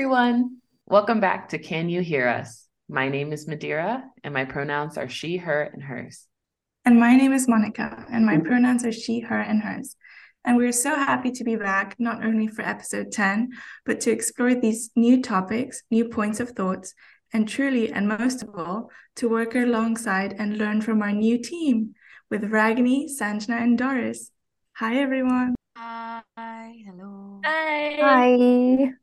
everyone. Welcome back to Can You Hear Us? My name is Madeira, and my pronouns are she, her, and hers. And my name is Monica, and my pronouns are she, her, and hers. And we're so happy to be back, not only for episode 10, but to explore these new topics, new points of thoughts, and truly, and most of all, to work alongside and learn from our new team with Ragini, Sanjana, and Doris. Hi, everyone. Hi. Hello. Hi. Hi.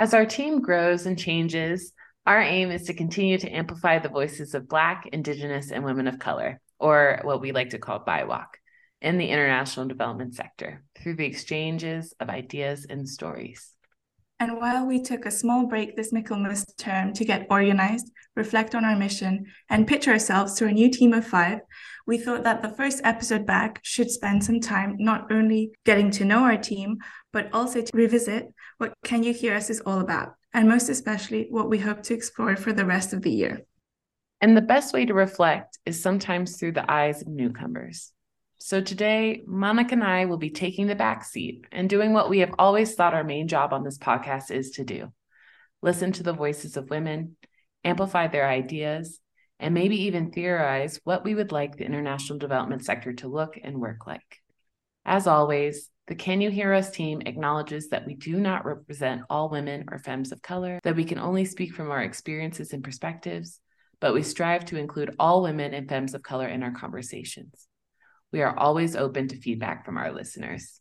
As our team grows and changes, our aim is to continue to amplify the voices of Black, Indigenous, and women of color, or what we like to call BIWOC, in the international development sector through the exchanges of ideas and stories. And while we took a small break this Michaelmas term to get organized, reflect on our mission, and pitch ourselves to a new team of five, we thought that the first episode back should spend some time not only getting to know our team, but also to revisit what Can You Hear Us is all about, and most especially what we hope to explore for the rest of the year. And the best way to reflect is sometimes through the eyes of newcomers. So today, Monica and I will be taking the back seat and doing what we have always thought our main job on this podcast is to do listen to the voices of women, amplify their ideas, and maybe even theorize what we would like the international development sector to look and work like. As always, the Can You Hear Us team acknowledges that we do not represent all women or femmes of color, that we can only speak from our experiences and perspectives, but we strive to include all women and femmes of color in our conversations. We are always open to feedback from our listeners.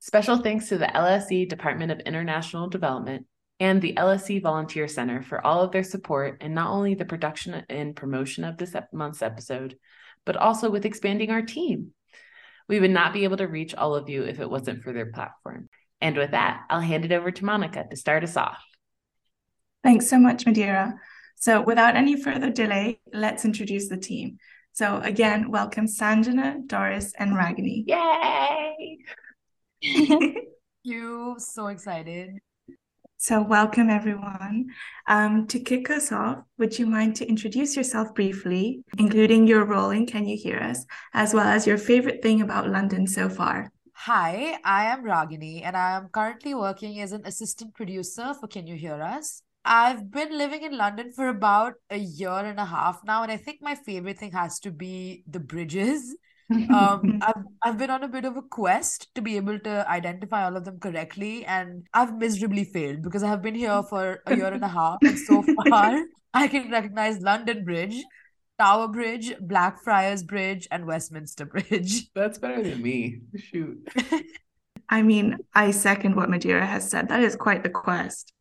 Special thanks to the LSE Department of International Development and the LSE Volunteer Center for all of their support in not only the production and promotion of this month's episode, but also with expanding our team. We would not be able to reach all of you if it wasn't for their platform. And with that, I'll hand it over to Monica to start us off. Thanks so much, Madeira. So, without any further delay, let's introduce the team. So again, welcome Sanjana, Doris, and Ragini. Yay! you so excited. So welcome everyone. Um, to kick us off, would you mind to introduce yourself briefly, including your role in Can You Hear Us, as well as your favorite thing about London so far? Hi, I am Ragini, and I am currently working as an assistant producer for Can You Hear Us. I've been living in London for about a year and a half now, and I think my favorite thing has to be the bridges. Um, I've I've been on a bit of a quest to be able to identify all of them correctly, and I've miserably failed because I have been here for a year and a half, and so far I can recognize London Bridge, Tower Bridge, Blackfriars Bridge, and Westminster Bridge. That's better than me. Shoot. I mean, I second what Madeira has said. That is quite the quest.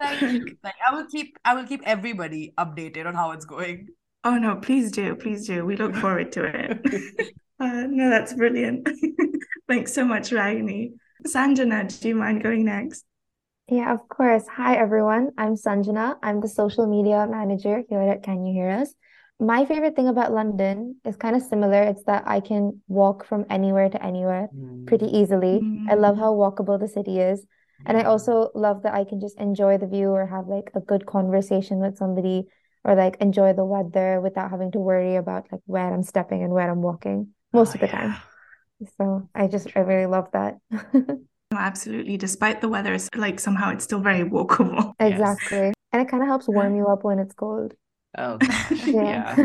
Thank you. I will keep I will keep everybody updated on how it's going. Oh no, please do, please do. We look forward to it. uh, no, that's brilliant. Thanks so much, Ragini. Sanjana, do you mind going next? Yeah, of course. Hi everyone. I'm Sanjana. I'm the social media manager here at Can You Hear Us? My favorite thing about London is kind of similar. It's that I can walk from anywhere to anywhere mm. pretty easily. Mm. I love how walkable the city is. And I also love that I can just enjoy the view or have like a good conversation with somebody or like enjoy the weather without having to worry about like where I'm stepping and where I'm walking most oh, of the yeah. time. So I just I really love that. Absolutely. Despite the weather, it's like somehow it's still very walkable. Exactly. Yes. And it kind of helps warm you up when it's cold. Oh gosh. yeah.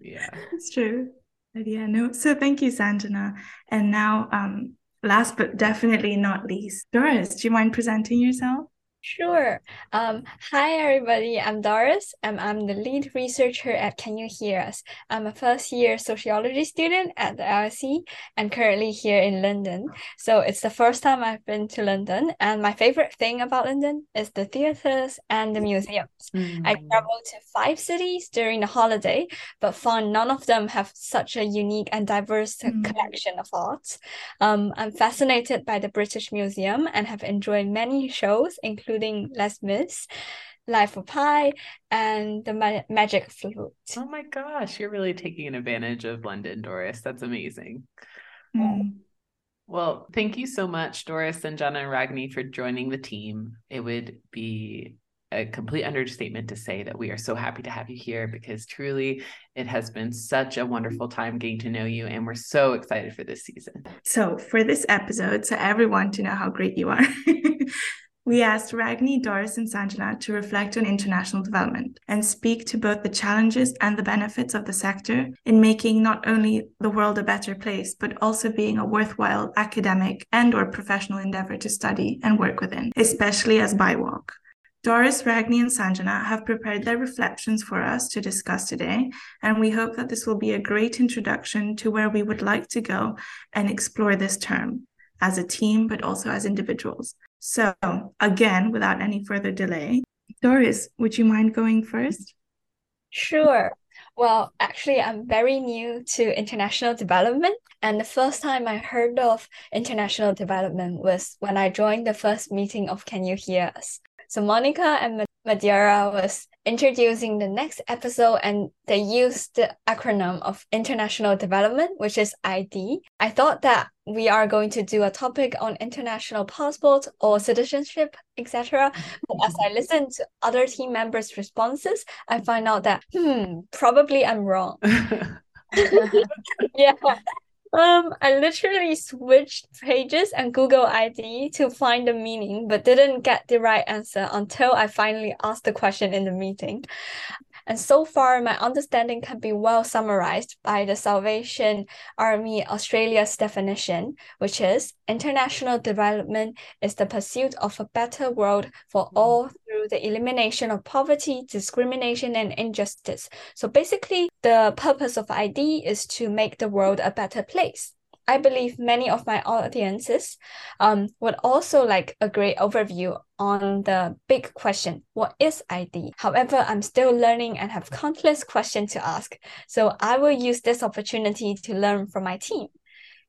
yeah. It's true. But yeah, no. So thank you, Sanjana. And now um last but definitely not least, Doris, do you mind presenting yourself? Sure. Um, hi, everybody. I'm Doris, and I'm the lead researcher at Can You Hear Us? I'm a first year sociology student at the LSE and currently here in London. So it's the first time I've been to London, and my favorite thing about London is the theaters and the museums. Mm. I traveled to five cities during the holiday, but found none of them have such a unique and diverse mm. collection of arts. Um, I'm fascinated by the British Museum and have enjoyed many shows, including including Les Mis, Life of Pi, and the Ma- Magic Flute. Oh my gosh, you're really taking advantage of London, Doris. That's amazing. Mm. Well, thank you so much, Doris and Jana and Ragni, for joining the team. It would be a complete understatement to say that we are so happy to have you here because truly it has been such a wonderful time getting to know you and we're so excited for this season. So, for this episode, so everyone to know how great you are, we asked Ragni, Doris, and Sanjana to reflect on international development and speak to both the challenges and the benefits of the sector in making not only the world a better place, but also being a worthwhile academic and or professional endeavor to study and work within, especially as BIWOC. Doris, Ragni, and Sanjana have prepared their reflections for us to discuss today, and we hope that this will be a great introduction to where we would like to go and explore this term as a team, but also as individuals. So, again, without any further delay, Doris, would you mind going first? Sure. Well, actually, I'm very new to international development. And the first time I heard of international development was when I joined the first meeting of Can You Hear Us? So Monica and Madeira was introducing the next episode and they used the acronym of international development, which is ID. I thought that we are going to do a topic on international passport or citizenship, etc. But as I listened to other team members' responses, I find out that, hmm, probably I'm wrong. yeah. Um, I literally switched pages and Google ID to find the meaning, but didn't get the right answer until I finally asked the question in the meeting. And so far, my understanding can be well summarized by the Salvation Army Australia's definition, which is international development is the pursuit of a better world for all the elimination of poverty, discrimination, and injustice. So basically, the purpose of ID is to make the world a better place. I believe many of my audiences um, would also like a great overview on the big question, what is ID? However, I'm still learning and have countless questions to ask. So I will use this opportunity to learn from my team.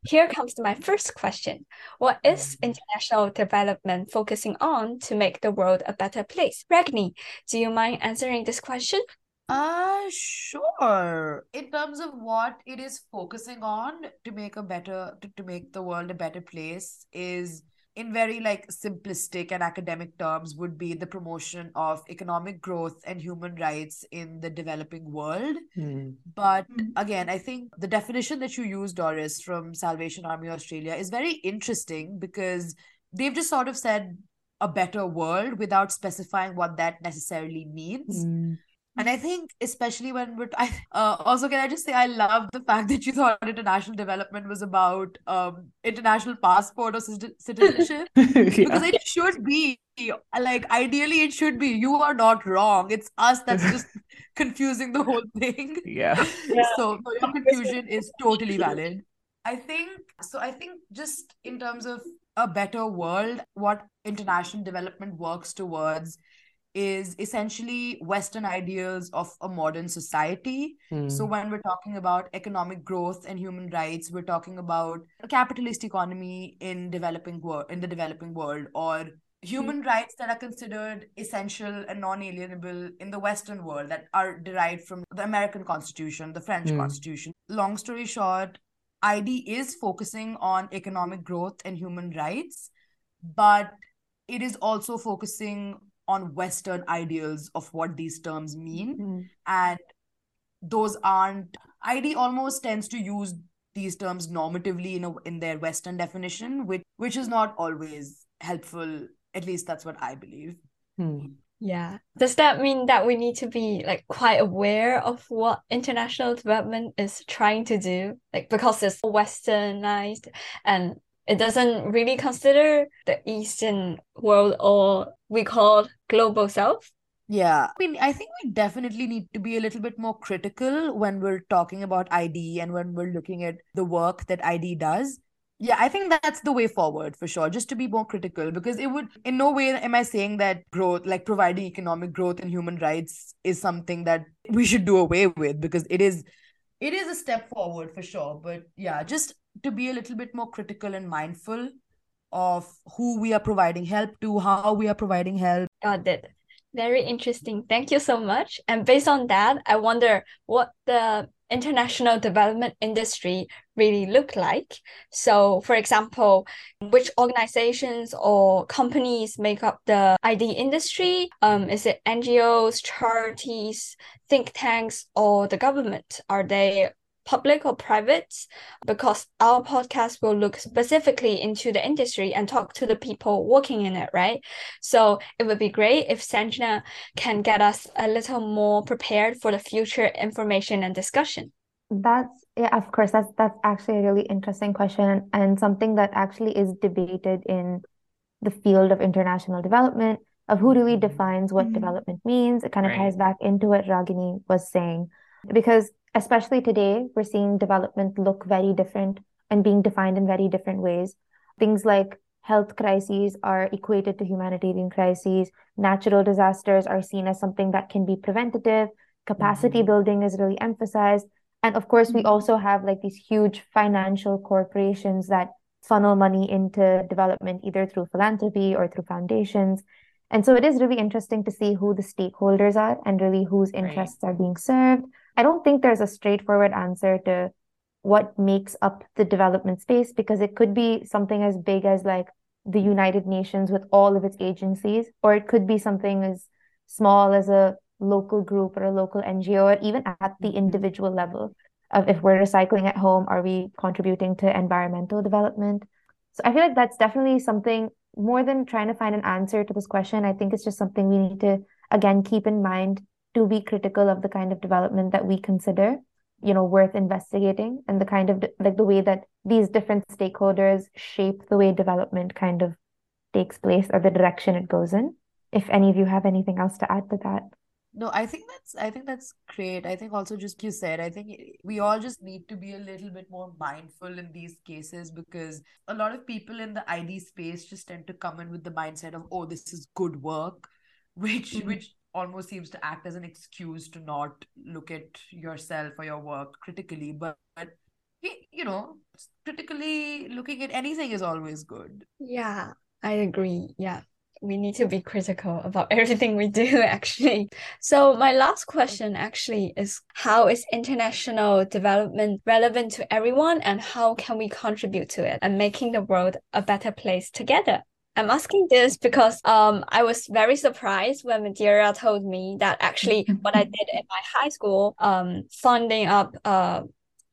Here comes my first question. What is international development focusing on to make the world a better place? Ragni, do you mind answering this question? Uh, sure. In terms of what it is focusing on to make a better, to, to make the world a better place is in very like simplistic and academic terms would be the promotion of economic growth and human rights in the developing world. Mm. But mm. again, I think the definition that you use, Doris, from Salvation Army Australia is very interesting because they've just sort of said a better world without specifying what that necessarily means. Mm. And I think, especially when we're, I, uh, also, can I just say, I love the fact that you thought international development was about um, international passport or citizenship yeah. because it should be like ideally it should be. You are not wrong. It's us that's just confusing the whole thing. Yeah. yeah. So, so your confusion is totally valid. I think so. I think just in terms of a better world, what international development works towards is essentially Western ideals of a modern society. Mm. So when we're talking about economic growth and human rights, we're talking about a capitalist economy in developing world in the developing world or human mm. rights that are considered essential and non-alienable in the western world that are derived from the american constitution the french mm. constitution long story short id is focusing on economic growth and human rights but it is also focusing on Western ideals of what these terms mean. Mm-hmm. And those aren't, ID almost tends to use these terms normatively in, a, in their Western definition, which, which is not always helpful. At least that's what I believe. Hmm. Yeah. Does that mean that we need to be like quite aware of what international development is trying to do? Like because it's westernized and it doesn't really consider the Eastern world or we call global south. Yeah. I mean, I think we definitely need to be a little bit more critical when we're talking about ID and when we're looking at the work that ID does. Yeah, I think that's the way forward for sure, just to be more critical because it would, in no way am I saying that growth, like providing economic growth and human rights, is something that we should do away with because it is. It is a step forward for sure, but yeah, just to be a little bit more critical and mindful of who we are providing help to, how we are providing help. Got it. Very interesting. Thank you so much. And based on that, I wonder what the international development industry really look like. So, for example, which organizations or companies make up the ID industry? Um, is it NGOs, charities, think tanks, or the government? Are they public or private because our podcast will look specifically into the industry and talk to the people working in it, right? So it would be great if Sanjana can get us a little more prepared for the future information and discussion. That's yeah, of course. That's that's actually a really interesting question and something that actually is debated in the field of international development of who really defines what mm-hmm. development means. It kind of right. ties back into what Ragini was saying. Because especially today, we're seeing development look very different and being defined in very different ways. Things like health crises are equated to humanitarian crises, natural disasters are seen as something that can be preventative, capacity mm-hmm. building is really emphasized. And of course, we mm-hmm. also have like these huge financial corporations that funnel money into development either through philanthropy or through foundations. And so it is really interesting to see who the stakeholders are and really whose interests right. are being served. I don't think there's a straightforward answer to what makes up the development space because it could be something as big as like the United Nations with all of its agencies, or it could be something as small as a local group or a local NGO, or even at the mm-hmm. individual level of if we're recycling at home, are we contributing to environmental development? So I feel like that's definitely something more than trying to find an answer to this question. I think it's just something we need to again keep in mind to be critical of the kind of development that we consider, you know, worth investigating and the kind of like the way that these different stakeholders shape the way development kind of takes place or the direction it goes in. If any of you have anything else to add to that. No, I think that's I think that's great. I think also just you said, I think we all just need to be a little bit more mindful in these cases because a lot of people in the ID space just tend to come in with the mindset of, oh, this is good work, which mm-hmm. which almost seems to act as an excuse to not look at yourself or your work critically. But, but you know, critically looking at anything is always good. Yeah, I agree. Yeah we need to be critical about everything we do actually so my last question actually is how is international development relevant to everyone and how can we contribute to it and making the world a better place together I'm asking this because um I was very surprised when Madeira told me that actually what I did in my high school, um funding up a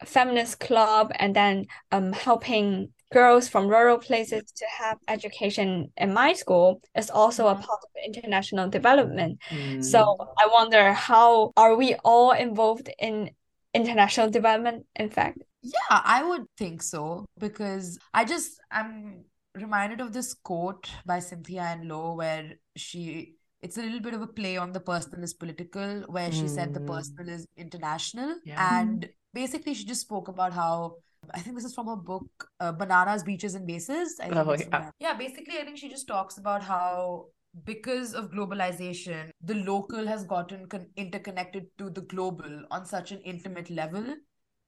feminist club and then um helping girls from rural places to have education in my school is also a mm-hmm. part of international development. Mm. So I wonder how are we all involved in international development in fact? Yeah, I would think so because I just I'm reminded of this quote by Cynthia Enloe where she it's a little bit of a play on the personal is political where mm. she said the mm. personal is international yeah. and basically she just spoke about how I think this is from her book, uh, Bananas, Beaches, and Bases. I think oh, yeah. yeah, basically, I think she just talks about how because of globalization, the local has gotten con- interconnected to the global on such an intimate level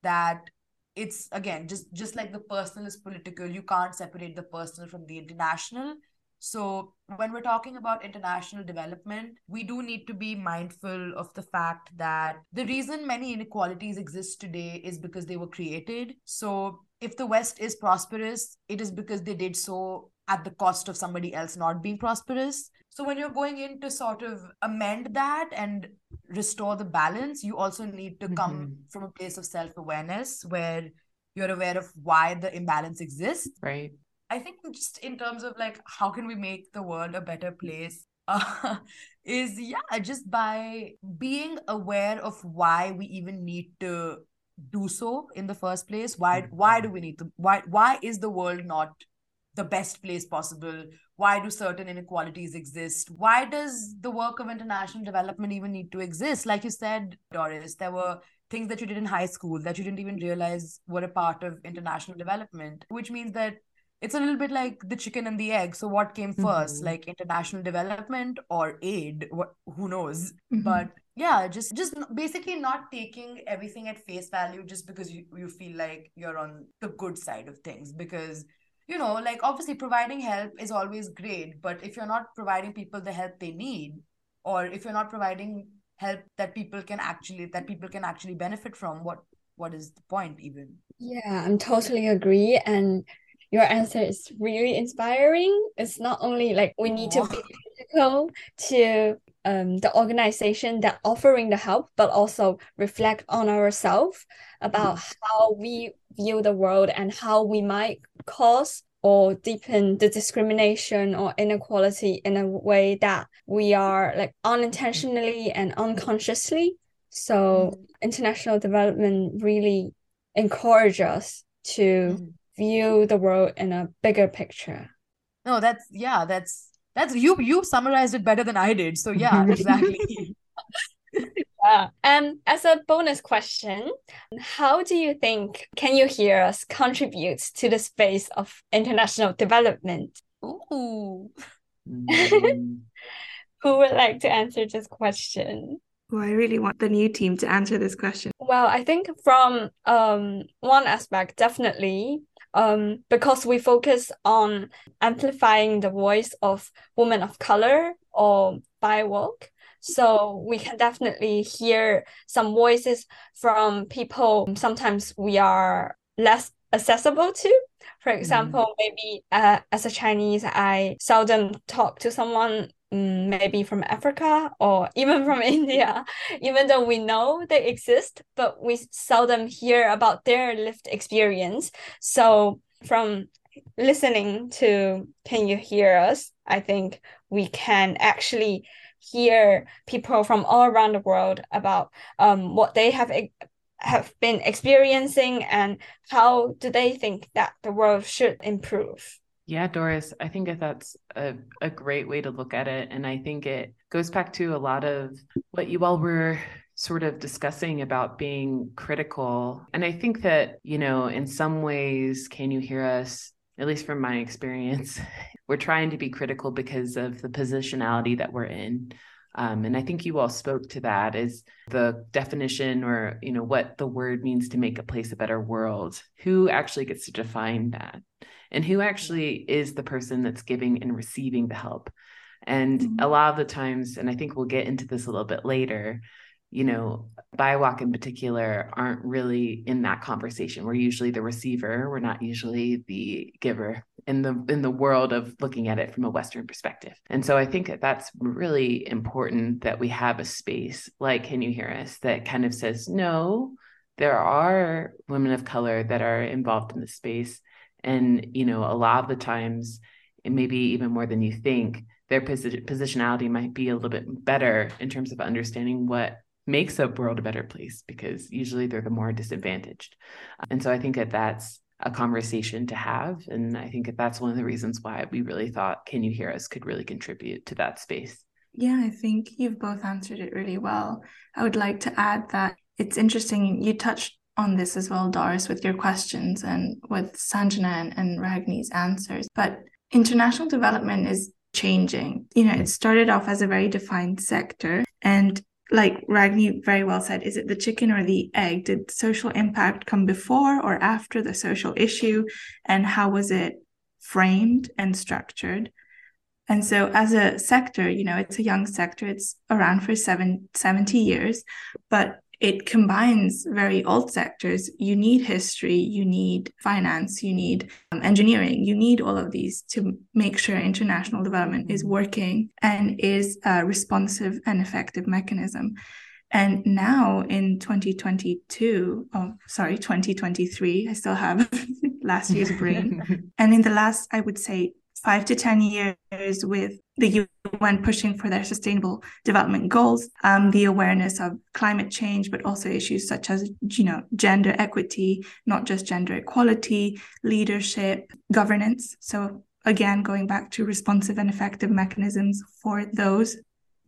that it's again just just like the personal is political you can't separate the personal from the international so, when we're talking about international development, we do need to be mindful of the fact that the reason many inequalities exist today is because they were created. So, if the West is prosperous, it is because they did so at the cost of somebody else not being prosperous. So, when you're going in to sort of amend that and restore the balance, you also need to come mm-hmm. from a place of self awareness where you're aware of why the imbalance exists. Right. I think just in terms of like how can we make the world a better place uh, is yeah just by being aware of why we even need to do so in the first place why why do we need to why why is the world not the best place possible? Why do certain inequalities exist? Why does the work of international development even need to exist? Like you said doris there were things that you did in high school that you didn't even realize were a part of international development which means that it's a little bit like the chicken and the egg. So what came 1st mm-hmm. like international development or aid? What who knows? Mm-hmm. but yeah just just basically not taking everything at face value just because you, you feel like you're on the good side of things because you know like obviously providing help is always great but if you're not providing people the help they need or if you're not providing help that people can actually that people can actually benefit from what what is the point even yeah i'm totally agree and your answer is really inspiring. It's not only like we need to be critical to um, the organization that offering the help, but also reflect on ourselves about mm. how we view the world and how we might cause or deepen the discrimination or inequality in a way that we are like unintentionally and unconsciously. So mm. international development really encourage us to mm. view the world in a bigger picture. No, that's yeah, that's that's you you summarized it better than I did. So yeah, exactly. yeah. And as a bonus question, how do you think Can You Hear Us contributes to the space of international development? Ooh. Mm. Who would like to answer this question? Well, I really want the new team to answer this question. Well, I think from um one aspect, definitely um, because we focus on amplifying the voice of women of color or BIWOC. So we can definitely hear some voices from people sometimes we are less accessible to. For mm-hmm. example, mm. maybe uh, as a Chinese, I seldom talk to someone maybe from Africa or even from India, even though we know they exist, but we seldom hear about their lived experience. So, from listening to Can You Hear Us? I think we can actually hear people from all around the world about um, what they have have been experiencing and how do they think that the world should improve. Yeah, Doris, I think that that's a, a great way to look at it. And I think it goes back to a lot of what you all were sort of discussing about being critical. And I think that, you know, in some ways, can you hear us? At least from my experience, we're trying to be critical because of the positionality that we're in. Um, and I think you all spoke to that as the definition or, you know, what the word means to make a place a better world. Who actually gets to define that? And who actually is the person that's giving and receiving the help. And mm-hmm. a lot of the times, and I think we'll get into this a little bit later, you know, BIWOC in particular aren't really in that conversation. We're usually the receiver. We're not usually the giver in the in the world of looking at it from a Western perspective. And so I think that that's really important that we have a space like Can You Hear Us that kind of says, no, there are women of color that are involved in this space and you know a lot of the times and maybe even more than you think their posi- positionality might be a little bit better in terms of understanding what makes a world a better place because usually they're the more disadvantaged. And so i think that that's a conversation to have and i think that that's one of the reasons why we really thought can you hear us could really contribute to that space. Yeah i think you've both answered it really well. I would like to add that it's interesting you touched on this as well, Doris, with your questions and with Sanjana and, and Ragini's answers. But international development is changing. You know, it started off as a very defined sector. And like Ragni very well said, is it the chicken or the egg? Did social impact come before or after the social issue? And how was it framed and structured? And so, as a sector, you know, it's a young sector, it's around for seven, 70 years, but it combines very old sectors. You need history, you need finance, you need um, engineering, you need all of these to make sure international development is working and is a responsive and effective mechanism. And now in 2022, oh, sorry, 2023, I still have last year's brain. and in the last, I would say, five to 10 years with the UN pushing for their sustainable development goals, um, the awareness of climate change, but also issues such as, you know, gender equity, not just gender equality, leadership, governance. So again, going back to responsive and effective mechanisms for those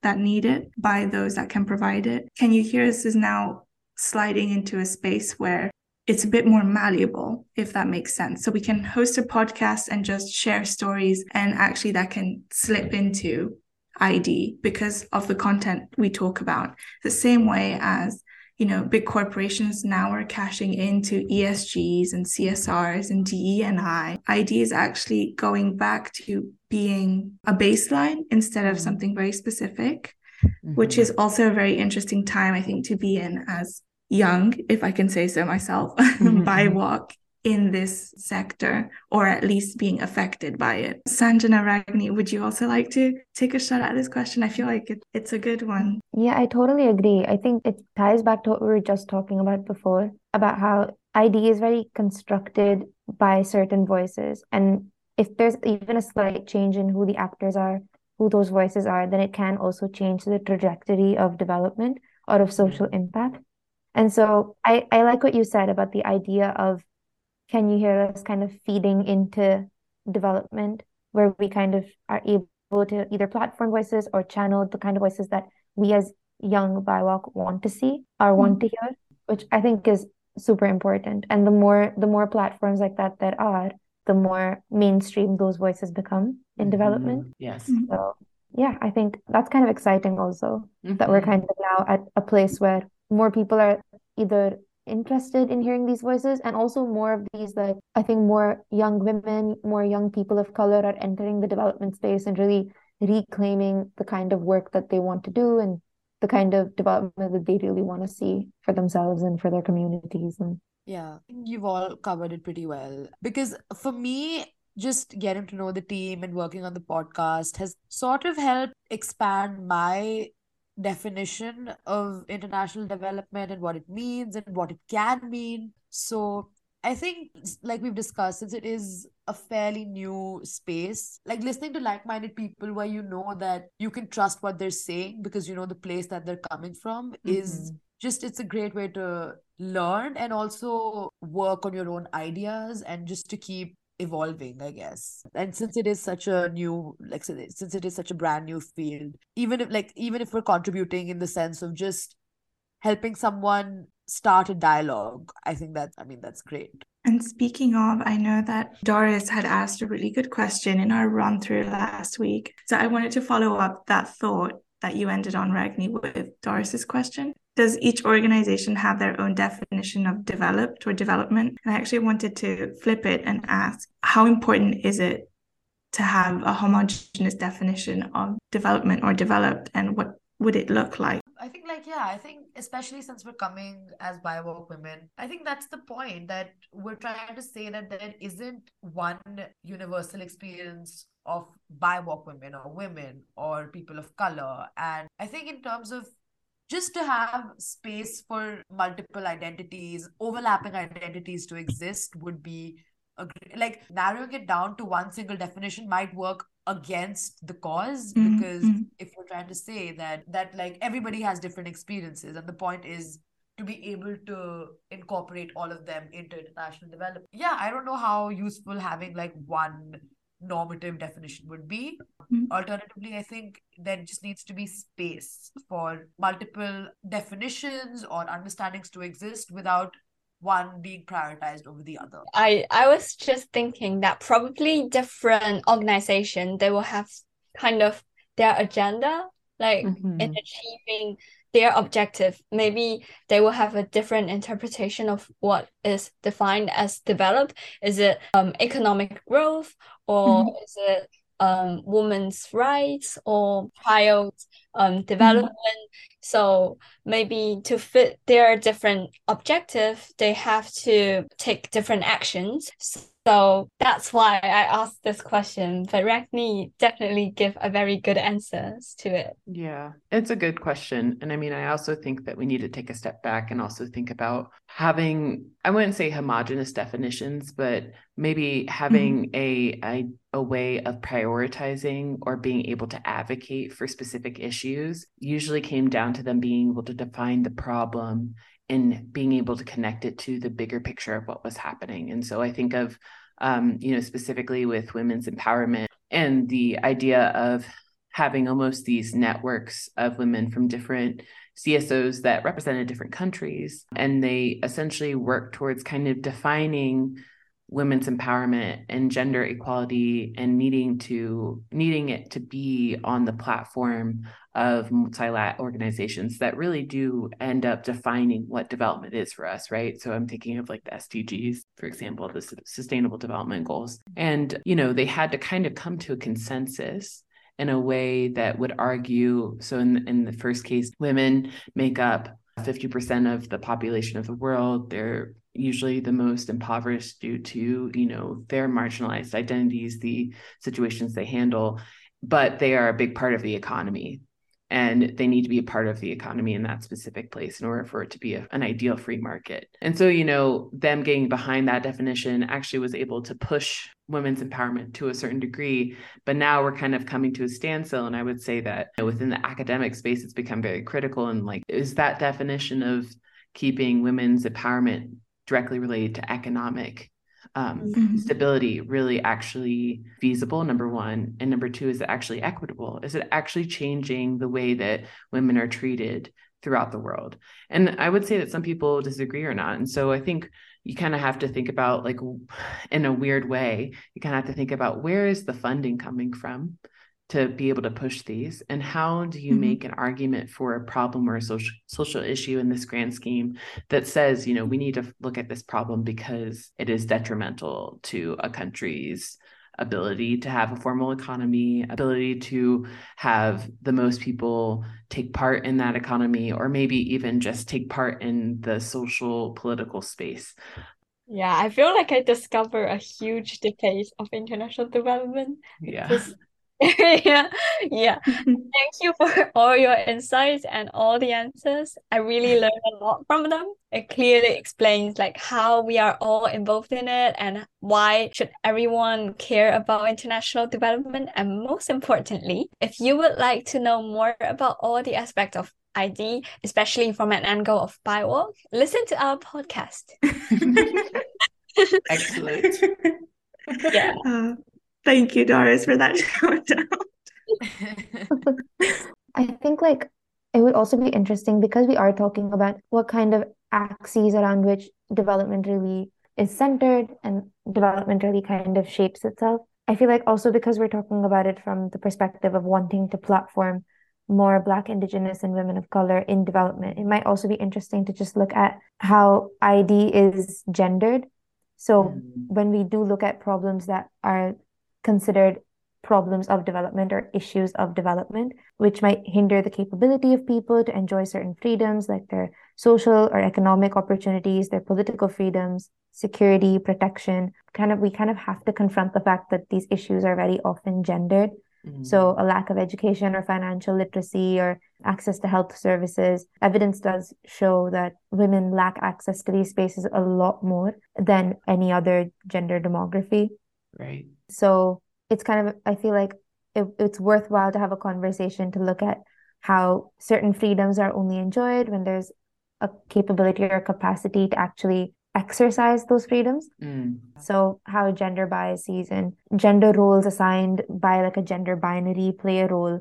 that need it by those that can provide it. Can you hear this is now sliding into a space where it's a bit more malleable, if that makes sense. So we can host a podcast and just share stories, and actually that can slip into ID because of the content we talk about. The same way as you know, big corporations now are cashing into ESGs and CSRs and DE&I. ID is actually going back to being a baseline instead of mm-hmm. something very specific, mm-hmm. which is also a very interesting time, I think, to be in as young, if I can say so myself, mm-hmm. BIWOC in this sector or at least being affected by it. Sanjana Ragini, would you also like to take a shot at this question? I feel like it, it's a good one. Yeah, I totally agree. I think it ties back to what we were just talking about before about how ID is very constructed by certain voices. And if there's even a slight change in who the actors are, who those voices are, then it can also change the trajectory of development or of social mm-hmm. impact. And so I, I like what you said about the idea of can you hear us kind of feeding into development where we kind of are able to either platform voices or channel the kind of voices that we as young BIWOC want to see or want mm-hmm. to hear, which I think is super important. And the more the more platforms like that that are, the more mainstream those voices become in mm-hmm. development. Yes. So yeah, I think that's kind of exciting also mm-hmm. that we're mm-hmm. kind of now at a place where more people are either interested in hearing these voices and also more of these like i think more young women more young people of color are entering the development space and really reclaiming the kind of work that they want to do and the kind of development that they really want to see for themselves and for their communities. And yeah you've all covered it pretty well. Because for me just getting to know the team and working on the podcast has sort of helped expand my definition of international development and what it means and what it can mean. So I think, like we've discussed, since it is a fairly new space, like listening to like minded people where you know that you can trust what they're saying because you know the place that they're coming from mm-hmm. is just, it's a great way to learn and also work on your own ideas and just to keep evolving i guess. And since it is such a new like since it is such a brand new field even if like even if we're contributing in the sense of just helping someone start a dialogue i think that i mean that's great. And speaking of i know that doris had asked a really good question in our run through last week. So i wanted to follow up that thought that you ended on Ragni with Doris's question does each organization have their own definition of developed or development? And I actually wanted to flip it and ask how important is it to have a homogenous definition of development or developed and what would it look like? I think, like, yeah, I think, especially since we're coming as BIWOC women, I think that's the point that we're trying to say that there isn't one universal experience of BIWOC women or women or people of color. And I think, in terms of just to have space for multiple identities, overlapping identities to exist would be a great, like narrowing it down to one single definition might work against the because mm-hmm. because if you're trying to say that that like everybody has different experiences and the point is to be able to incorporate all of them into international development yeah i don't know how useful having like one normative definition would be. Mm-hmm. Alternatively, I think there just needs to be space for multiple definitions or understandings to exist without one being prioritized over the other. I I was just thinking that probably different organization they will have kind of their agenda like mm-hmm. in achieving their objective maybe they will have a different interpretation of what is defined as developed is it um, economic growth or mm-hmm. is it um, women's rights or child um, mm-hmm. development. Mm-hmm. So maybe to fit their different objective, they have to take different actions. So that's why I asked this question. But Ragni definitely give a very good answers to it. Yeah, it's a good question. And I mean, I also think that we need to take a step back and also think about having, I wouldn't say homogenous definitions, but maybe having mm-hmm. a, a a way of prioritizing or being able to advocate for specific issues usually came down to them being able to define the problem and being able to connect it to the bigger picture of what was happening. And so I think of, um, you know, specifically with women's empowerment and the idea of having almost these networks of women from different CSOs that represented different countries. And they essentially work towards kind of defining women's empowerment and gender equality and needing to needing it to be on the platform of multilateral organizations that really do end up defining what development is for us right? So i'm thinking of like the sdgs for example the sustainable development goals. And you know they had to kind of come to a consensus in a way that would argue so in, in the first case women make up 50% of the population of the world they're usually the most impoverished due to, you know, their marginalized identities, the situations they handle, but they are a big part of the economy and they need to be a part of the economy in that specific place in order for it to be a, an ideal free market. And so, you know, them getting behind that definition actually was able to push women's empowerment to a certain degree. But now we're kind of coming to a standstill. And I would say that you know, within the academic space, it's become very critical. And like, is that definition of keeping women's empowerment directly related to economic um, mm-hmm. stability really actually feasible number one and number two is it actually equitable? Is it actually changing the way that women are treated throughout the world? And i would say that some people disagree or not and so i think you kind of have to think about like in a weird way you kind of have to think about where is the funding coming from to be able to push these and how do you mm-hmm. make an argument for a problem or a social social issue in this grand scheme that says you know we need to look at this problem because it is detrimental to a country's ability to have a formal economy ability to have the most people take part in that economy or maybe even just take part in the social political space yeah, I feel like I discover a huge debate of international development. Yeah. yeah, yeah. Thank you for all your insights and all the answers. I really learned a lot from them. It clearly explains like how we are all involved in it and why should everyone care about international development. And most importantly, if you would like to know more about all the aspects of ID, especially from an angle of BIWOC, listen to our podcast. Excellent. yeah. Uh, Thank you, Doris, for that shout out. I think like it would also be interesting because we are talking about what kind of axes around which development really is centered and development really kind of shapes itself. I feel like also because we're talking about it from the perspective of wanting to platform more Black, Indigenous, and women of color in development, it might also be interesting to just look at how ID is gendered. So mm. when we do look at problems that are considered problems of development or issues of development, which might hinder the capability of people to enjoy certain freedoms like their social or economic opportunities, their political freedoms, security, protection. Kind of, we kind of have to confront the fact that these issues are very often gendered. Mm-hmm. So, a lack of education or financial literacy or access to health services, evidence does show that women lack access to these spaces a lot more than any other gender demography. Right. So it's kind of, I feel like it, it's worthwhile to have a conversation to look at how certain freedoms are only enjoyed when there's a capability or capacity to actually exercise those freedoms. Mm. So how gender biases and gender roles assigned by like a gender binary play a role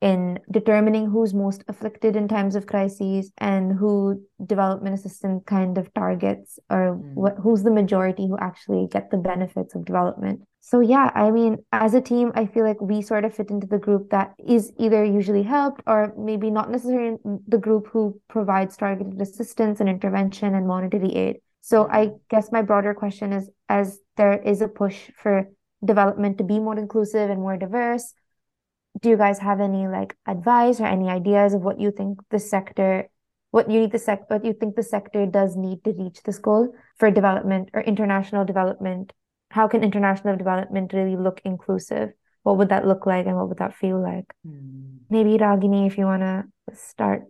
in determining who's most afflicted in times of crises and who development assistance kind of targets or mm. what who's the majority who actually get the benefits of development. So yeah i mean as a team i feel like we sort of fit into the group that is either usually helped or maybe not necessarily the group who provides targeted assistance and intervention and monetary aid. So i guess my broader question is as there is a push for development to be more inclusive and more diverse do you guys have any like advice or any ideas of what you think the sector what you need the sec what you think the sector does need to reach this goal for development or international development? How can international development really look inclusive? What would that look like and what would that feel like? Mm. maybe ragini if you want to start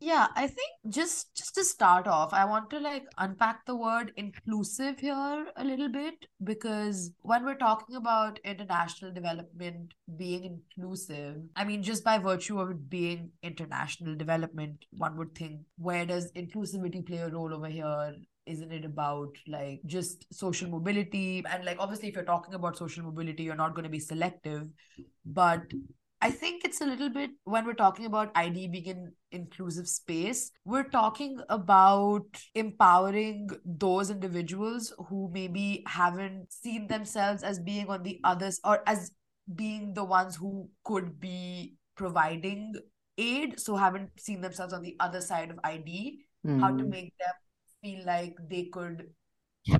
yeah i think just just to start off i want to like unpack the word inclusive here a little bit because when we're talking about international development being inclusive i mean just by virtue of it being international development one would think where does inclusivity play a role over here? Isn't it about like just social mobility? And like obviously if you're talking about social mobility you're not going to be selective but I think it's a little bit when we're talking about ID being an inclusive space, we're talking about empowering those individuals who maybe haven't seen themselves as being on the others or as being the ones who could be providing aid, so haven't seen themselves on the other side of ID, mm. how to hmm. make them feel like they could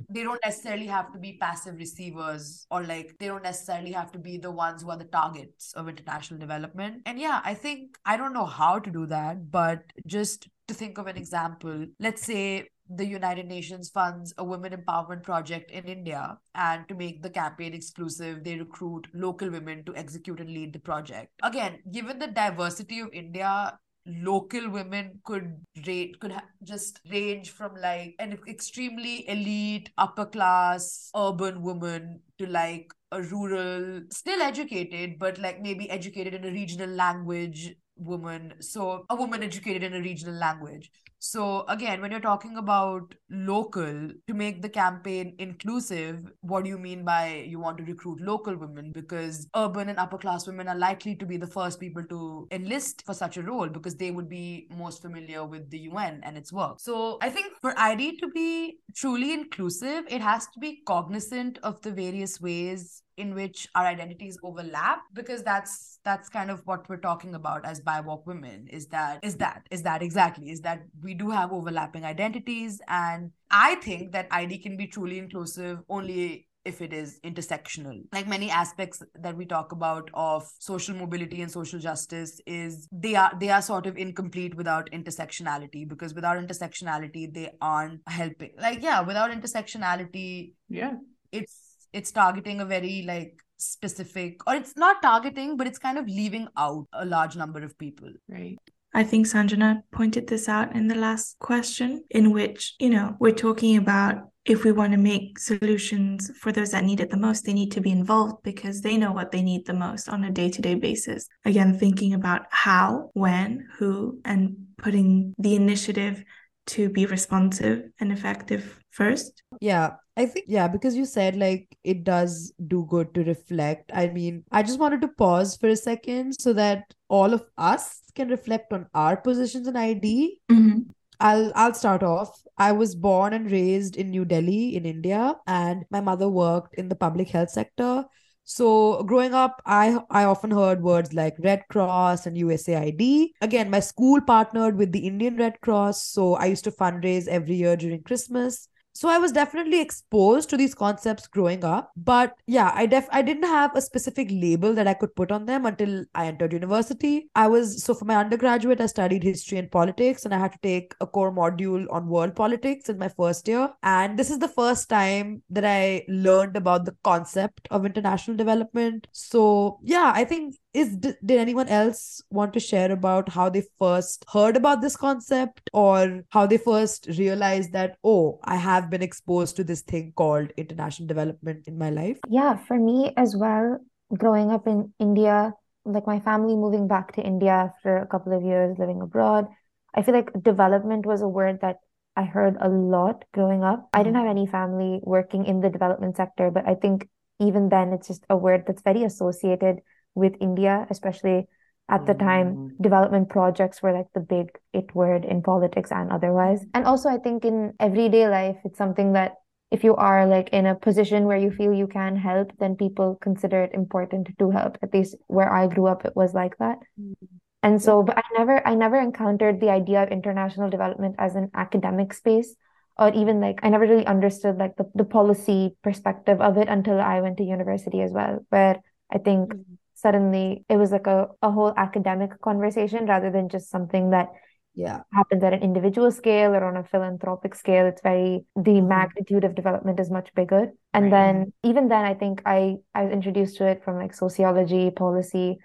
they don't necessarily have to be passive receivers or like they don't necessarily have to be the ones who are the targets of international development. And yeah, I think I don't know how to do that, but just to think of an example, let's say the United Nations funds a women empowerment project in India. And to make the campaign exclusive, they recruit local women to execute and lead the project. Again, given the diversity of India, local women could rate could ha- just range from like an extremely elite upper class urban woman to like a rural still educated but like maybe educated in a regional language woman so a woman educated in a regional language. So again when you're talking about local to make the campaign inclusive what do you mean by you want to recruit local women? Because urban and upper class women are likely to be the first people to enlist for such a role because they would be most familiar with the UN and its work. So i think for ID to be truly inclusive it has to be cognizant of the various ways in which our identities overlap because that's that's kind of what we're talking about as BIPOC women is that is that is that exactly is that we do have overlapping identities. And i think that id can be truly inclusive only if it is intersectional. Like many aspects that we talk about of social mobility and social justice is they are they are sort of incomplete without intersectionality because without intersectionality they aren't helping. Like yeah without intersectionality yeah. it's it's targeting a very like specific or it's not targeting but it's kind of leaving out a large number of people right I think Sanjana pointed this out in the last question, in which, you know, we're talking about if we want to make solutions for those that need it the most, they need to be involved because they know what they need the most on a day to day basis. Again, thinking about how, when, who, and putting the initiative to be responsive and effective first. Yeah. I think, yeah, because you said like it does do good to reflect. I mean, I just wanted to pause for a second so that all of us can reflect on our positions in ID. Mm-hmm. I'll I'll start off. I was born and raised in New Delhi in India and my mother worked in the public health sector. So growing up, I I often heard words like Red Cross and USAID. Again, my school partnered with the Indian Red Cross, so I used to fundraise every year during Christmas so i was definitely exposed to these concepts growing up but yeah i def i didn't have a specific label that i could put on them until i entered university. I was so for my undergraduate i studied history and politics and i had to take a core module on world politics in my first year. And this is the first time that i learned about the concept of international development. So yeah i think is did, anyone else want to share about how they first heard about this concept or how they first realized that oh i have been exposed to this thing called international development in my life yeah for me as well growing up in india like my family moving back to india after a couple of years living abroad i feel like development was a word that i heard a lot growing up i didn't mm-hmm. have any family working in the development sector but i think even then it's just a word that's very associated with India, especially at the time mm. development projects were like the big it word in politics and otherwise and also i think in everyday life it's something that if you are like in a position where you feel you can help then people consider it important to help at least where i grew up it was like that mm. and so but i never i never encountered the idea of international development as an academic space or even like i never really understood like the, the policy perspective of it until i went to university as well where i think mm suddenly it was like a, a whole academic conversation rather than just something that yeah. happens at an individual scale or on a philanthropic scale. It's very the mm-hmm. magnitude of development is much bigger. And right. then even then i think i i was introduced to it from like sociology policy.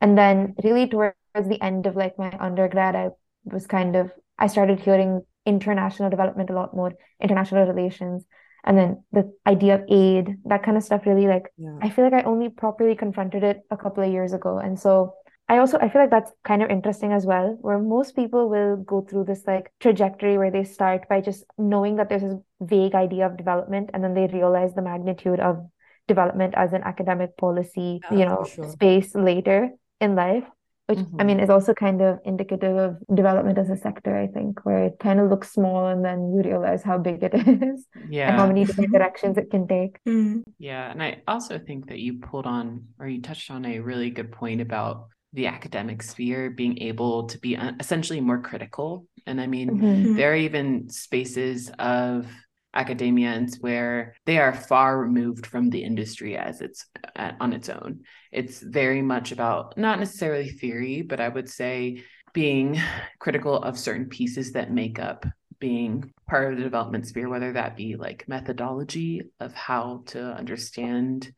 And then really towards the end of like my undergrad i was kind of i started hearing international development a lot more international relations and then the idea of aid that kind of stuff really like yeah. i feel like i only properly confronted it a couple of years ago and so i also i feel like that's kind of interesting as well where most people will go through this like trajectory where they start by just knowing that there's this vague idea of development and then they realize the magnitude of development as an academic policy yeah, you know sure. space later in life which mm-hmm. I mean is also kind of indicative of development as a sector, I think, where it kind of looks small and then you realize how big it is yeah. and how many different directions it can take. Mm-hmm. Yeah. And I also think that you pulled on or you touched on a really good point about the academic sphere being able to be uh, essentially more critical. And I mean, mm-hmm. there are even spaces of academians where they are far removed from the industry as it's uh, on its own. It's very much about not necessarily theory, but I would say being critical of certain pieces that make up being part of the development sphere, whether that be like methodology of how to understand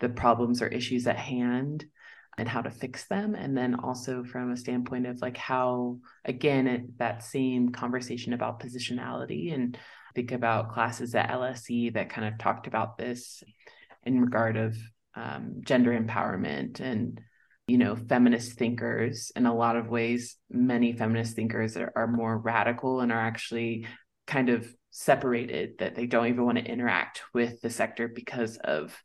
the problems or issues at hand and how to fix them. And then also from a standpoint of like how, again, it, that same conversation about positionality and think about classes at LSE that kind of talked about this in regard of um, gender empowerment and you know, feminist thinkers. In a lot of ways, many feminist thinkers are, are more radical and are actually kind of separated, that they don't even want to interact with the sector because of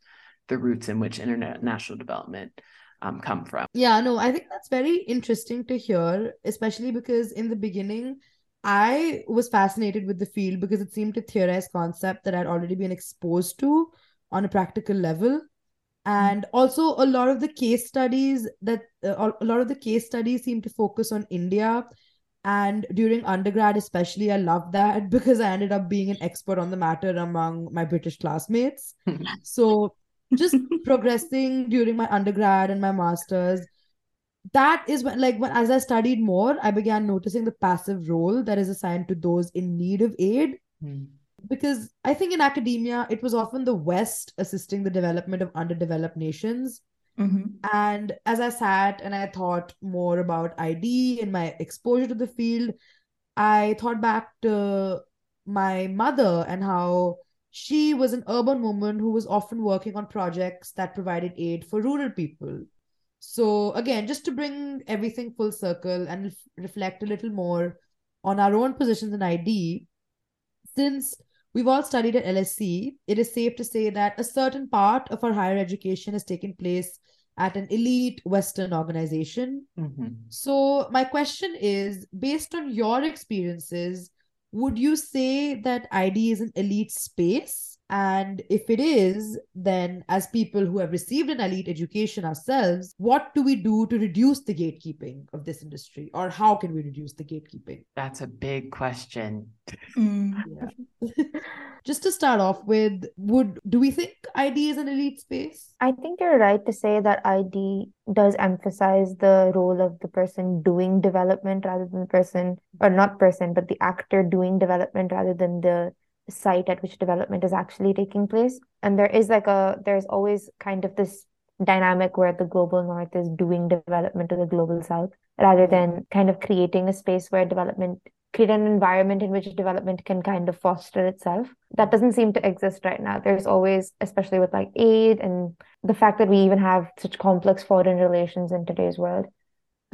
the roots in which international development um, come from. Yeah, no, I think that's very interesting to hear, especially because in the beginning, I was fascinated with the field because it seemed to theorize concept that I'd already been exposed to on a practical level. And also a lot of the case studies that uh, a lot of the case studies seem to focus on india. And during undergrad especially i loved that because i ended up being an expert on the matter among my british classmates. So just progressing during my undergrad and my masters that is when like when as i studied more i began noticing the passive role that is assigned to those in need of aid mm because I think in academia, it was often the West assisting the development of underdeveloped nations. Mm-hmm. And as I sat and I thought more about ID and my exposure to the field, I thought back to my mother and how she was an urban woman who was often working on projects that provided aid for rural people. So, again, just to bring everything full circle and reflect a little more on our own positions in ID, since We've all studied at LSE, It is safe to say that a certain part of our higher education has taken place at an elite Western organization. Mm-hmm. So, my question is based on your experiences, would you say that ID is an elite space? And if it is, then as people who have received an elite education ourselves, what do we do to reduce the gatekeeping of this industry? Or how can we reduce the gatekeeping? That's a big question. Mm. Yeah. Just to start off with, would do we think ID is an elite space? I think you're right to say that ID does emphasize the role of the person doing development rather than the person or not person, but the actor doing development rather than the site at which development is actually taking place. And there is like a there's always kind of this dynamic where the global north is doing development to the global south rather than kind of creating a space where development create an environment in which development can kind of foster itself. That doesn't seem to exist right now. There's always especially with like aid and the fact that we even have such complex foreign relations in today's world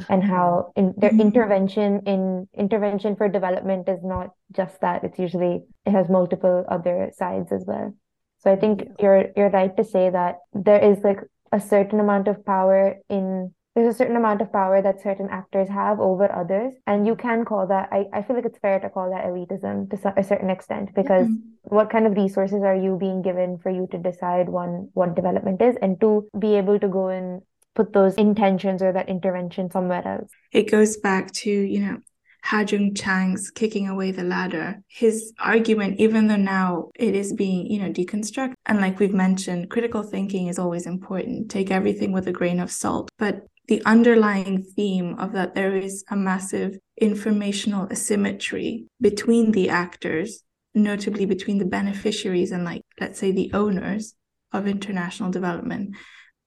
and how in their mm-hmm. intervention in intervention for development is not just that it's usually it has multiple other sides as well so i think you're you're right to say that there is like a certain amount of power in there's a certain amount of power that certain actors have over others and you can call that i, I feel like it's fair to call that elitism to a certain extent because mm-hmm. what kind of resources are you being given for you to decide one what development is and to be able to go and put those intentions or that intervention somewhere else. It goes back to, you know, Ha-Joon Chang's kicking away the ladder. His argument, even though now it is being, you know, deconstructed, and like we've mentioned, critical thinking is always important. Take everything with a grain of salt. But the underlying theme of that there is a massive informational asymmetry between the actors, notably between the beneficiaries and like, let's say, the owners of international development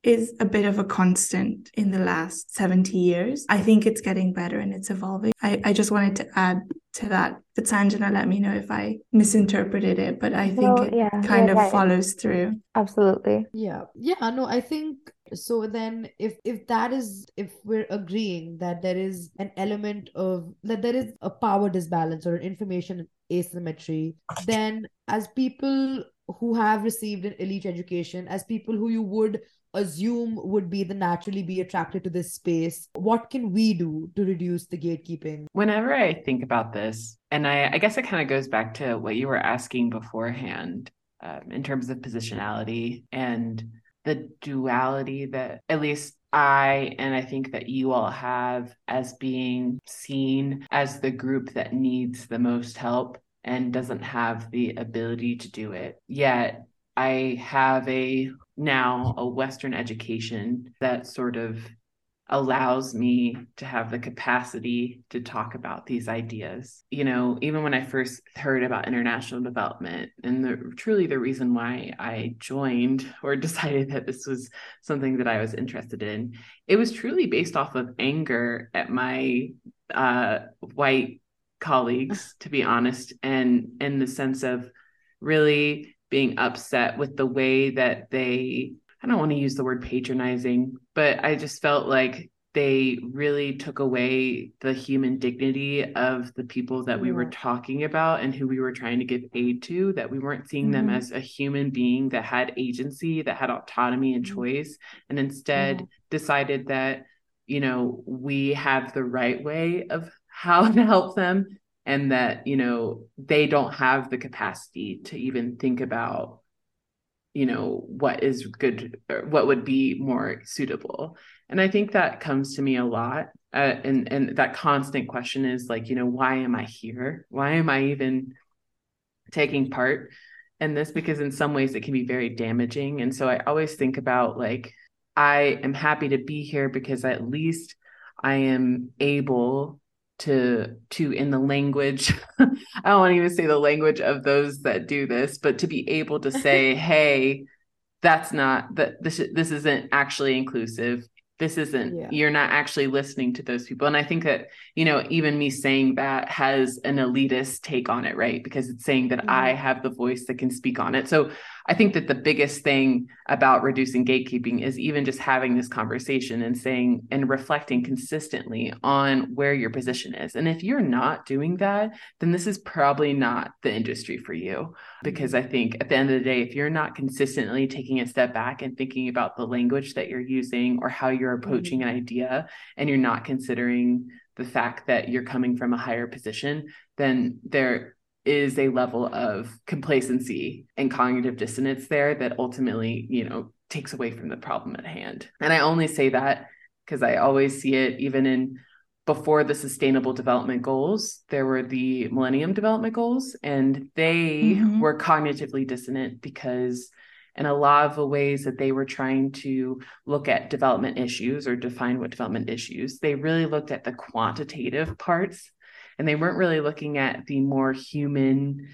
is a bit of a constant in the last 70 years. I think it's getting better and it's evolving. I, I just wanted to add to that. But Sanjana, let me know if I misinterpreted it, but I think no, it yeah, kind of right. follows through. Absolutely. Yeah. Yeah. No, I think so then if if that is if we're agreeing that there is an element of that there is a power disbalance or an information asymmetry, then as people who have received an elite education, as people who you would assume would be the naturally be attracted to this space what can we do to reduce the gatekeeping whenever i think about this and i, I guess it kind of goes back to what you were asking beforehand um, in terms of positionality and the duality that at least I and I think that you all have as being seen as the group that needs the most help and doesn't have the ability to do it. Yet I have a now a Western education that sort of allows me to have the capacity to talk about these ideas. You know, even when I first heard about international development and the truly the reason why I joined or decided that this was something that I was interested in, it was truly based off of anger at my uh, white colleagues, to be honest, and in the sense of really being upset with the way that they I don't want to use the word patronizing, but I just felt like they really took away the human dignity of the people that we yeah. were talking about and who we were trying to give aid to, that we weren't seeing mm-hmm. them as a human being that had agency, that had autonomy and mm-hmm. choice, and instead yeah. decided that, you know, we have the right way of how to help them and that, you know, they don't have the capacity to even think about you know what is good or what would be more suitable. And i think that comes to me a lot uh, and and that constant question is like you know why am i here? Why am i even taking part in this? Because in some ways it can be very damaging. And so i always think about like i am happy to be here because at least i am able to to in the language i don't want to even say the language of those that do this but to be able to say hey that's not that this this isn't actually inclusive this isn't yeah. you're not actually listening to those people and i think that you know even me saying that has an elitist take on it right because it's saying that mm-hmm. i have the voice that can speak on it so I think that the biggest thing about reducing gatekeeping is even just having this conversation and saying and reflecting consistently on where your position is. And if you're not doing that, then this is probably not the industry for you. Because I think at the end of the day, if you're not consistently taking a step back and thinking about the language that you're using or how you're approaching mm-hmm. an idea, and you're not considering the fact that you're coming from a higher position, then there is a level of complacency and cognitive dissonance there that ultimately, you know, takes away from the problem at hand. And I only say that because I always see it even in before the sustainable development goals, there were the millennium development goals, and they mm-hmm. were cognitively dissonant because in a lot of the ways that they were trying to look at development issues or define what development issues, they really looked at the quantitative parts and they weren't really looking at the more human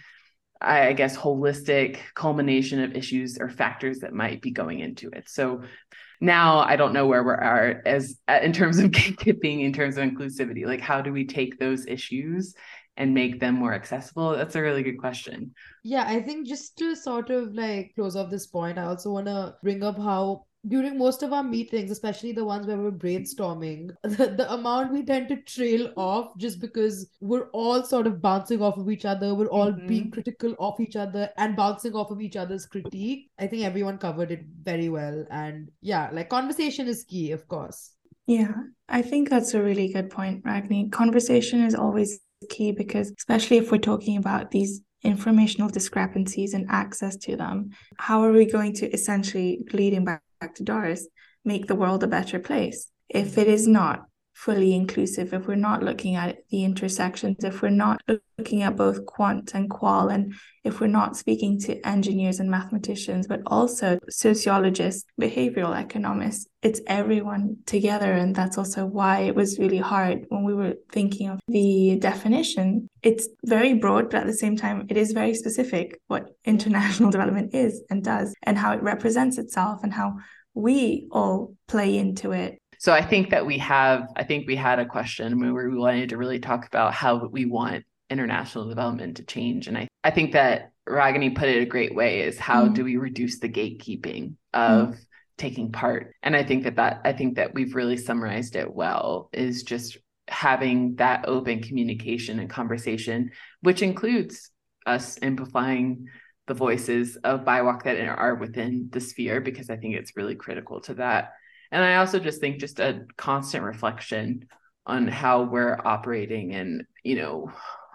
I guess holistic culmination of issues or factors that might be going into it. So now I don't know where we're at as uh, in terms of gatekeeping, in terms of inclusivity. Like, how do we take those issues and make them more accessible? That's a really good question. Yeah, I think just to sort of like close off this point, I also want to bring up how during most of our meetings, especially the ones where we're brainstorming, the, the amount we tend to trail off just because we're all sort of bouncing off of each other, we're all mm-hmm. being critical of each other and bouncing off of each other's critique. I think everyone covered it very well. And yeah, like conversation is key, of course. Yeah, I think that's a really good point, Ragini. Conversation is always key because, especially if we're talking about these informational discrepancies and access to them, how are we going to essentially, leading back back to Doris, make the world a better place. If it is not fully inclusive, if we're not looking at the intersections, if we're not looking at both quant and qual, and if we're not speaking to engineers and mathematicians, but also sociologists, behavioral economists, it's everyone together. And that's also why it was really hard when we were thinking of the definition. It's very broad, but at the same time, it is very specific what international development is and does, and how it represents itself, and how we all play into it so I think that we have, I think we had a question where we wanted to really talk about how we want international development to change. And I, I think that Ragini put it a great way is how mm-hmm. do we reduce the gatekeeping of mm-hmm. taking part? And I think that that, I think that we've really summarized it well is just having that open communication and conversation, which includes us amplifying the voices of BIWOC that are within the sphere, because I think it's really critical to that. And I also just think just a constant reflection on how we're operating and, you know,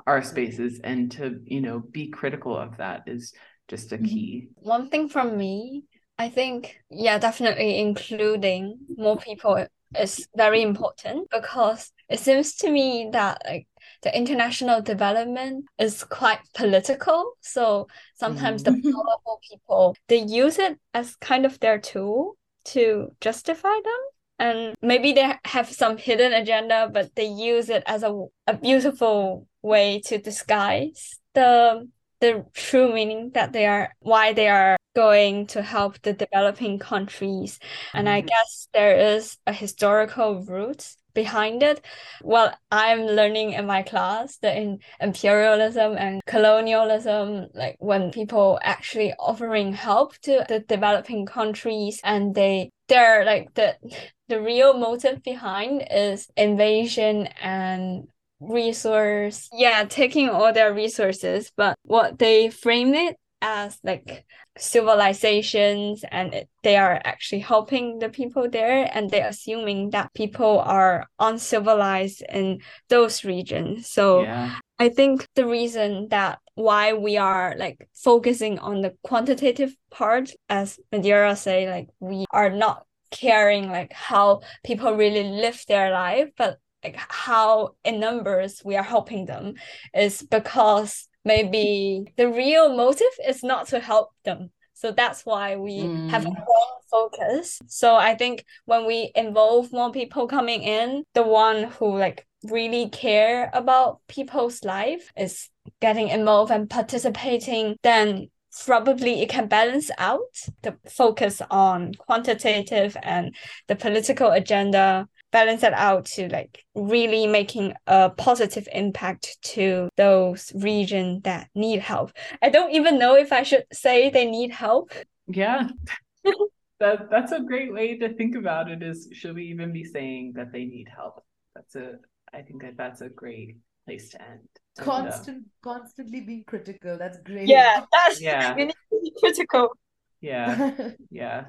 our spaces and to, you know, be critical of that is just a mm-hmm. key. One thing from me, I think, yeah, definitely including more people is very important because it seems to me that like the international development is quite political. So sometimes mm. the mm-hmm. powerful people they use it as kind of their tool to justify them and maybe they have some hidden agenda, but they use it as a, a beautiful way to disguise the the true meaning that they are why they are going to help the developing countries. And I Mhm. guess there is a historical root behind it. Well, I'm learning in my class that in imperialism and colonialism, like when people actually offering help to the developing countries and they they're like the the real motive behind is invasion and resource yeah taking all their resources but what they frame it as like civilizations and they are actually helping the people there and they're assuming that people are uncivilized in those regions so Yeah. I think the reason that why we are like focusing on the quantitative part, as Madeira say, like we are not caring like how people really live their life, but like how in numbers we are helping them is because maybe the real motive is not to help them. So that's why we have a Mm. wrong focus. So I think when we involve more people coming in, the one who like really care about people's life is getting involved and participating, then probably it can balance out the focus on quantitative and the political agenda balance that out to like really making a positive impact to those regions that need help. I don't even know if I should say they need help. Yeah. That that's a great way to think about it is should we even be saying that they need help? That's a I think that that's a great place to end. And, uh, Constant, constantly being critical. That's great. Yeah, that's Yeah. you need to be critical. yeah. Yeah.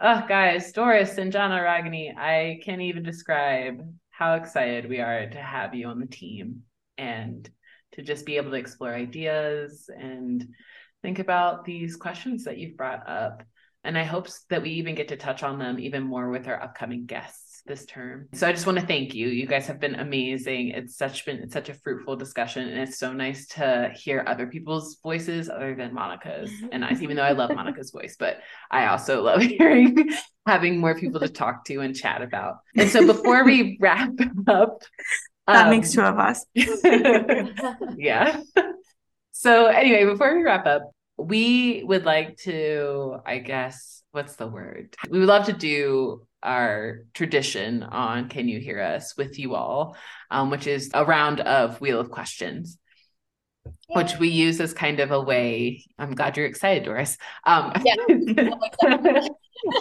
Oh, guys, Doris Sanjana Ragini, I can't even describe how excited we are to have you on the team and to just be able to explore ideas and think about these questions that you've brought up. And I hope that we even get to touch on them even more with our upcoming guests this term. So I just want to thank you. You guys have been amazing. It's such been it's such a fruitful discussion and it's so nice to hear other people's voices other than Monica's. And I even though I love Monica's voice, but I also love hearing having more people to talk to and chat about. And so before we wrap up, That um, makes two of us. yeah. So anyway, before we wrap up, we would like to, I guess, what's the word? We would love to do our tradition on Can You Hear Us with you all, um, which is a round of Wheel of Questions. Which we use as kind of a way. I'm glad you're excited, Doris. Um, Yeah.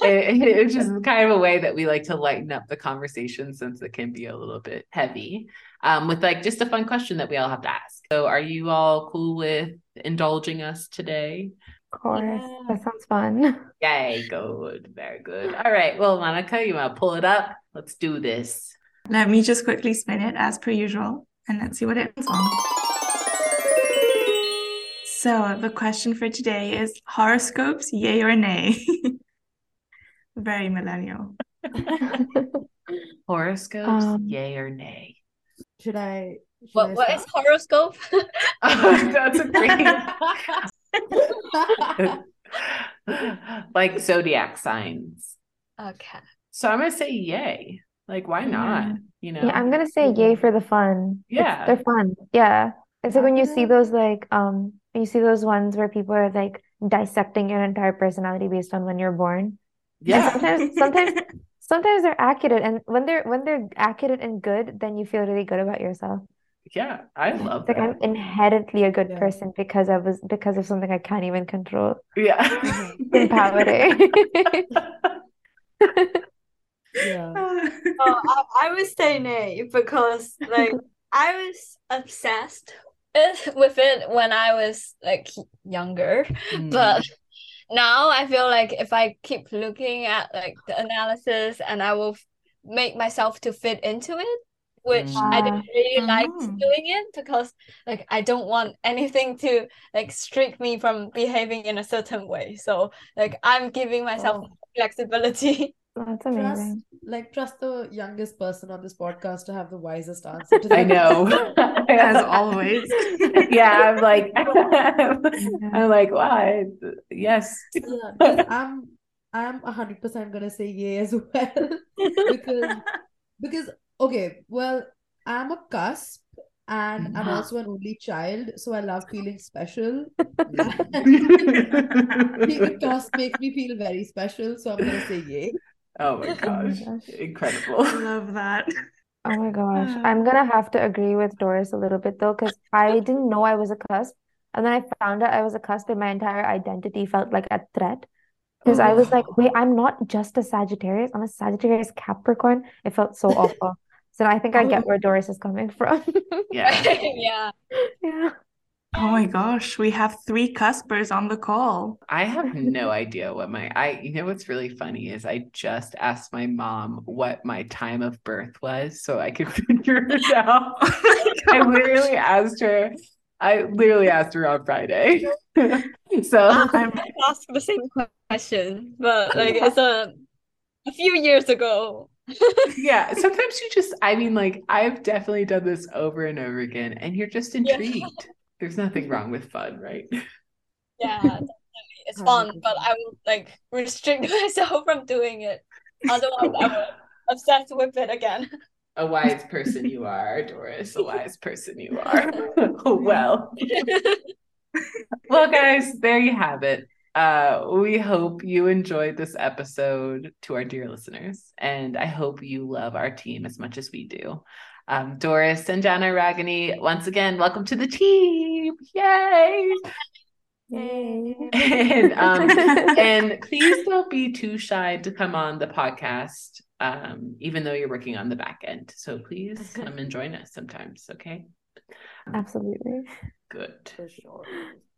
it, it's just kind of a way that we like to lighten up the conversation since it can be a little bit heavy um, with like just a fun question that we all have to ask. So, are you all cool with indulging us today? Of course. Yeah. That sounds fun. Yay, good, very good. All right, well, Monica, you want to pull it up? Let's do this. Let me just quickly spin it as per usual and let's see what it ends on. So the question for today is horoscopes, yay or nay? Very millennial. Horoscopes, Um, yay or nay? Should I? Should What I what is start? horoscope? That's a great, like zodiac signs. okay. So I'm gonna say yay. Like, why not? Yeah. You know? Yeah, I'm gonna say yay for the fun. It's- Yeah. they're fun. Yeah. It's like when you see those like um you see those ones where people are like dissecting your entire personality based on when you're born. And Yeah. sometimes sometimes sometimes they're accurate and when they're when they're accurate and good, then you feel really good about yourself. Yeah, I love It's like that. I'm inherently a good Yeah. person because I was because of something I can't even control. Yeah. Empowering. Yeah. Oh, I, I would say nay because like I was obsessed with, with it when I was like younger, Mm. but now I feel like if I keep looking at like the analysis and I will make myself to fit into it, which I Ah. didn't really like Mm. doing it because like I don't want anything to like restrict me from behaving in a certain way. So like I'm giving myself Oh. flexibility. That's Trust, like, trust the youngest person on this podcast to have the wisest answer to that. I know. As always. Yeah, I'm like, I'm like, wow, yes. Yeah, 'cause I'm I'm 100% gonna say yay as well because because okay, well, I'm a cusp and I'm mm-hmm. also an only child, so I love feeling special. Being a cusp makes me feel very special, so I'm gonna say yay. Oh my Oh my gosh. gosh. Incredible. I love that. Oh my gosh. I'm gonna have to agree with Doris a little bit though, because I didn't know I was a cusp. And then I found out I was a cusp and my entire identity felt like a threat. Because I was oh. like, wait, I'm not just a Sagittarius, I'm a Sagittarius Capricorn. It felt so awful. So I think I get where Doris is coming from. Yeah. yeah. Yeah. Oh my gosh, we have three cuspers on the call. I have no idea what my I you know what's really funny is I just asked my mom what my time of birth was so I could figure it out. Oh I literally asked her I literally asked her on Friday. so I'm I asked the same question, but like it's a a few years ago. yeah, sometimes you just I mean like I've definitely done this over and over again and you're just intrigued. There's nothing wrong with fun, right? Yeah, definitely. It's fun, but I will like restrict myself from doing it. Otherwise, I'm obsessed with it again. A wise person you are, Doris. A wise person you are. well. Well, guys, there you have it. Uh, we hope you enjoyed this episode to our dear listeners, and I hope you love our team as much as we do. Um, Doris Sanjana Ragini, once again, welcome to the team! Yay! Yay. And um, and please don't be too shy to come on the podcast, um, even though you're working on the back end. So please come and join us sometimes. Okay. Absolutely. Good. For sure.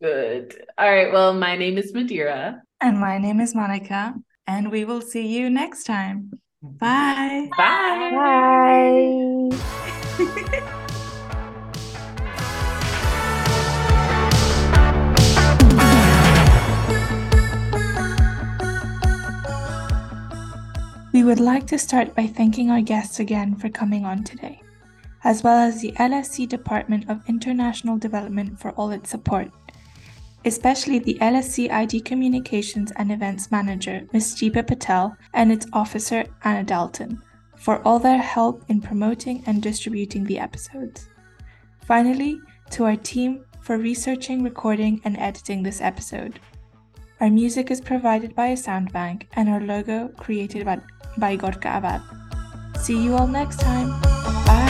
Good. All right. Well, my name is Madeira. and my name is Monica, and we will see you next time. Bye. Bye. Bye. We would like to start by thanking our guests again for coming on today, as well as the LSE Department of International Development for all its support, especially the LSE ID Communications and Events Manager, Ms. Deepa Patel, and its officer, Anna Dalton, for all their help in promoting and distributing the episodes. Finally, to our team for researching, recording, and editing this episode. Our music is provided by a sound bank and our logo created by, by Gorka Abad. See you all next time.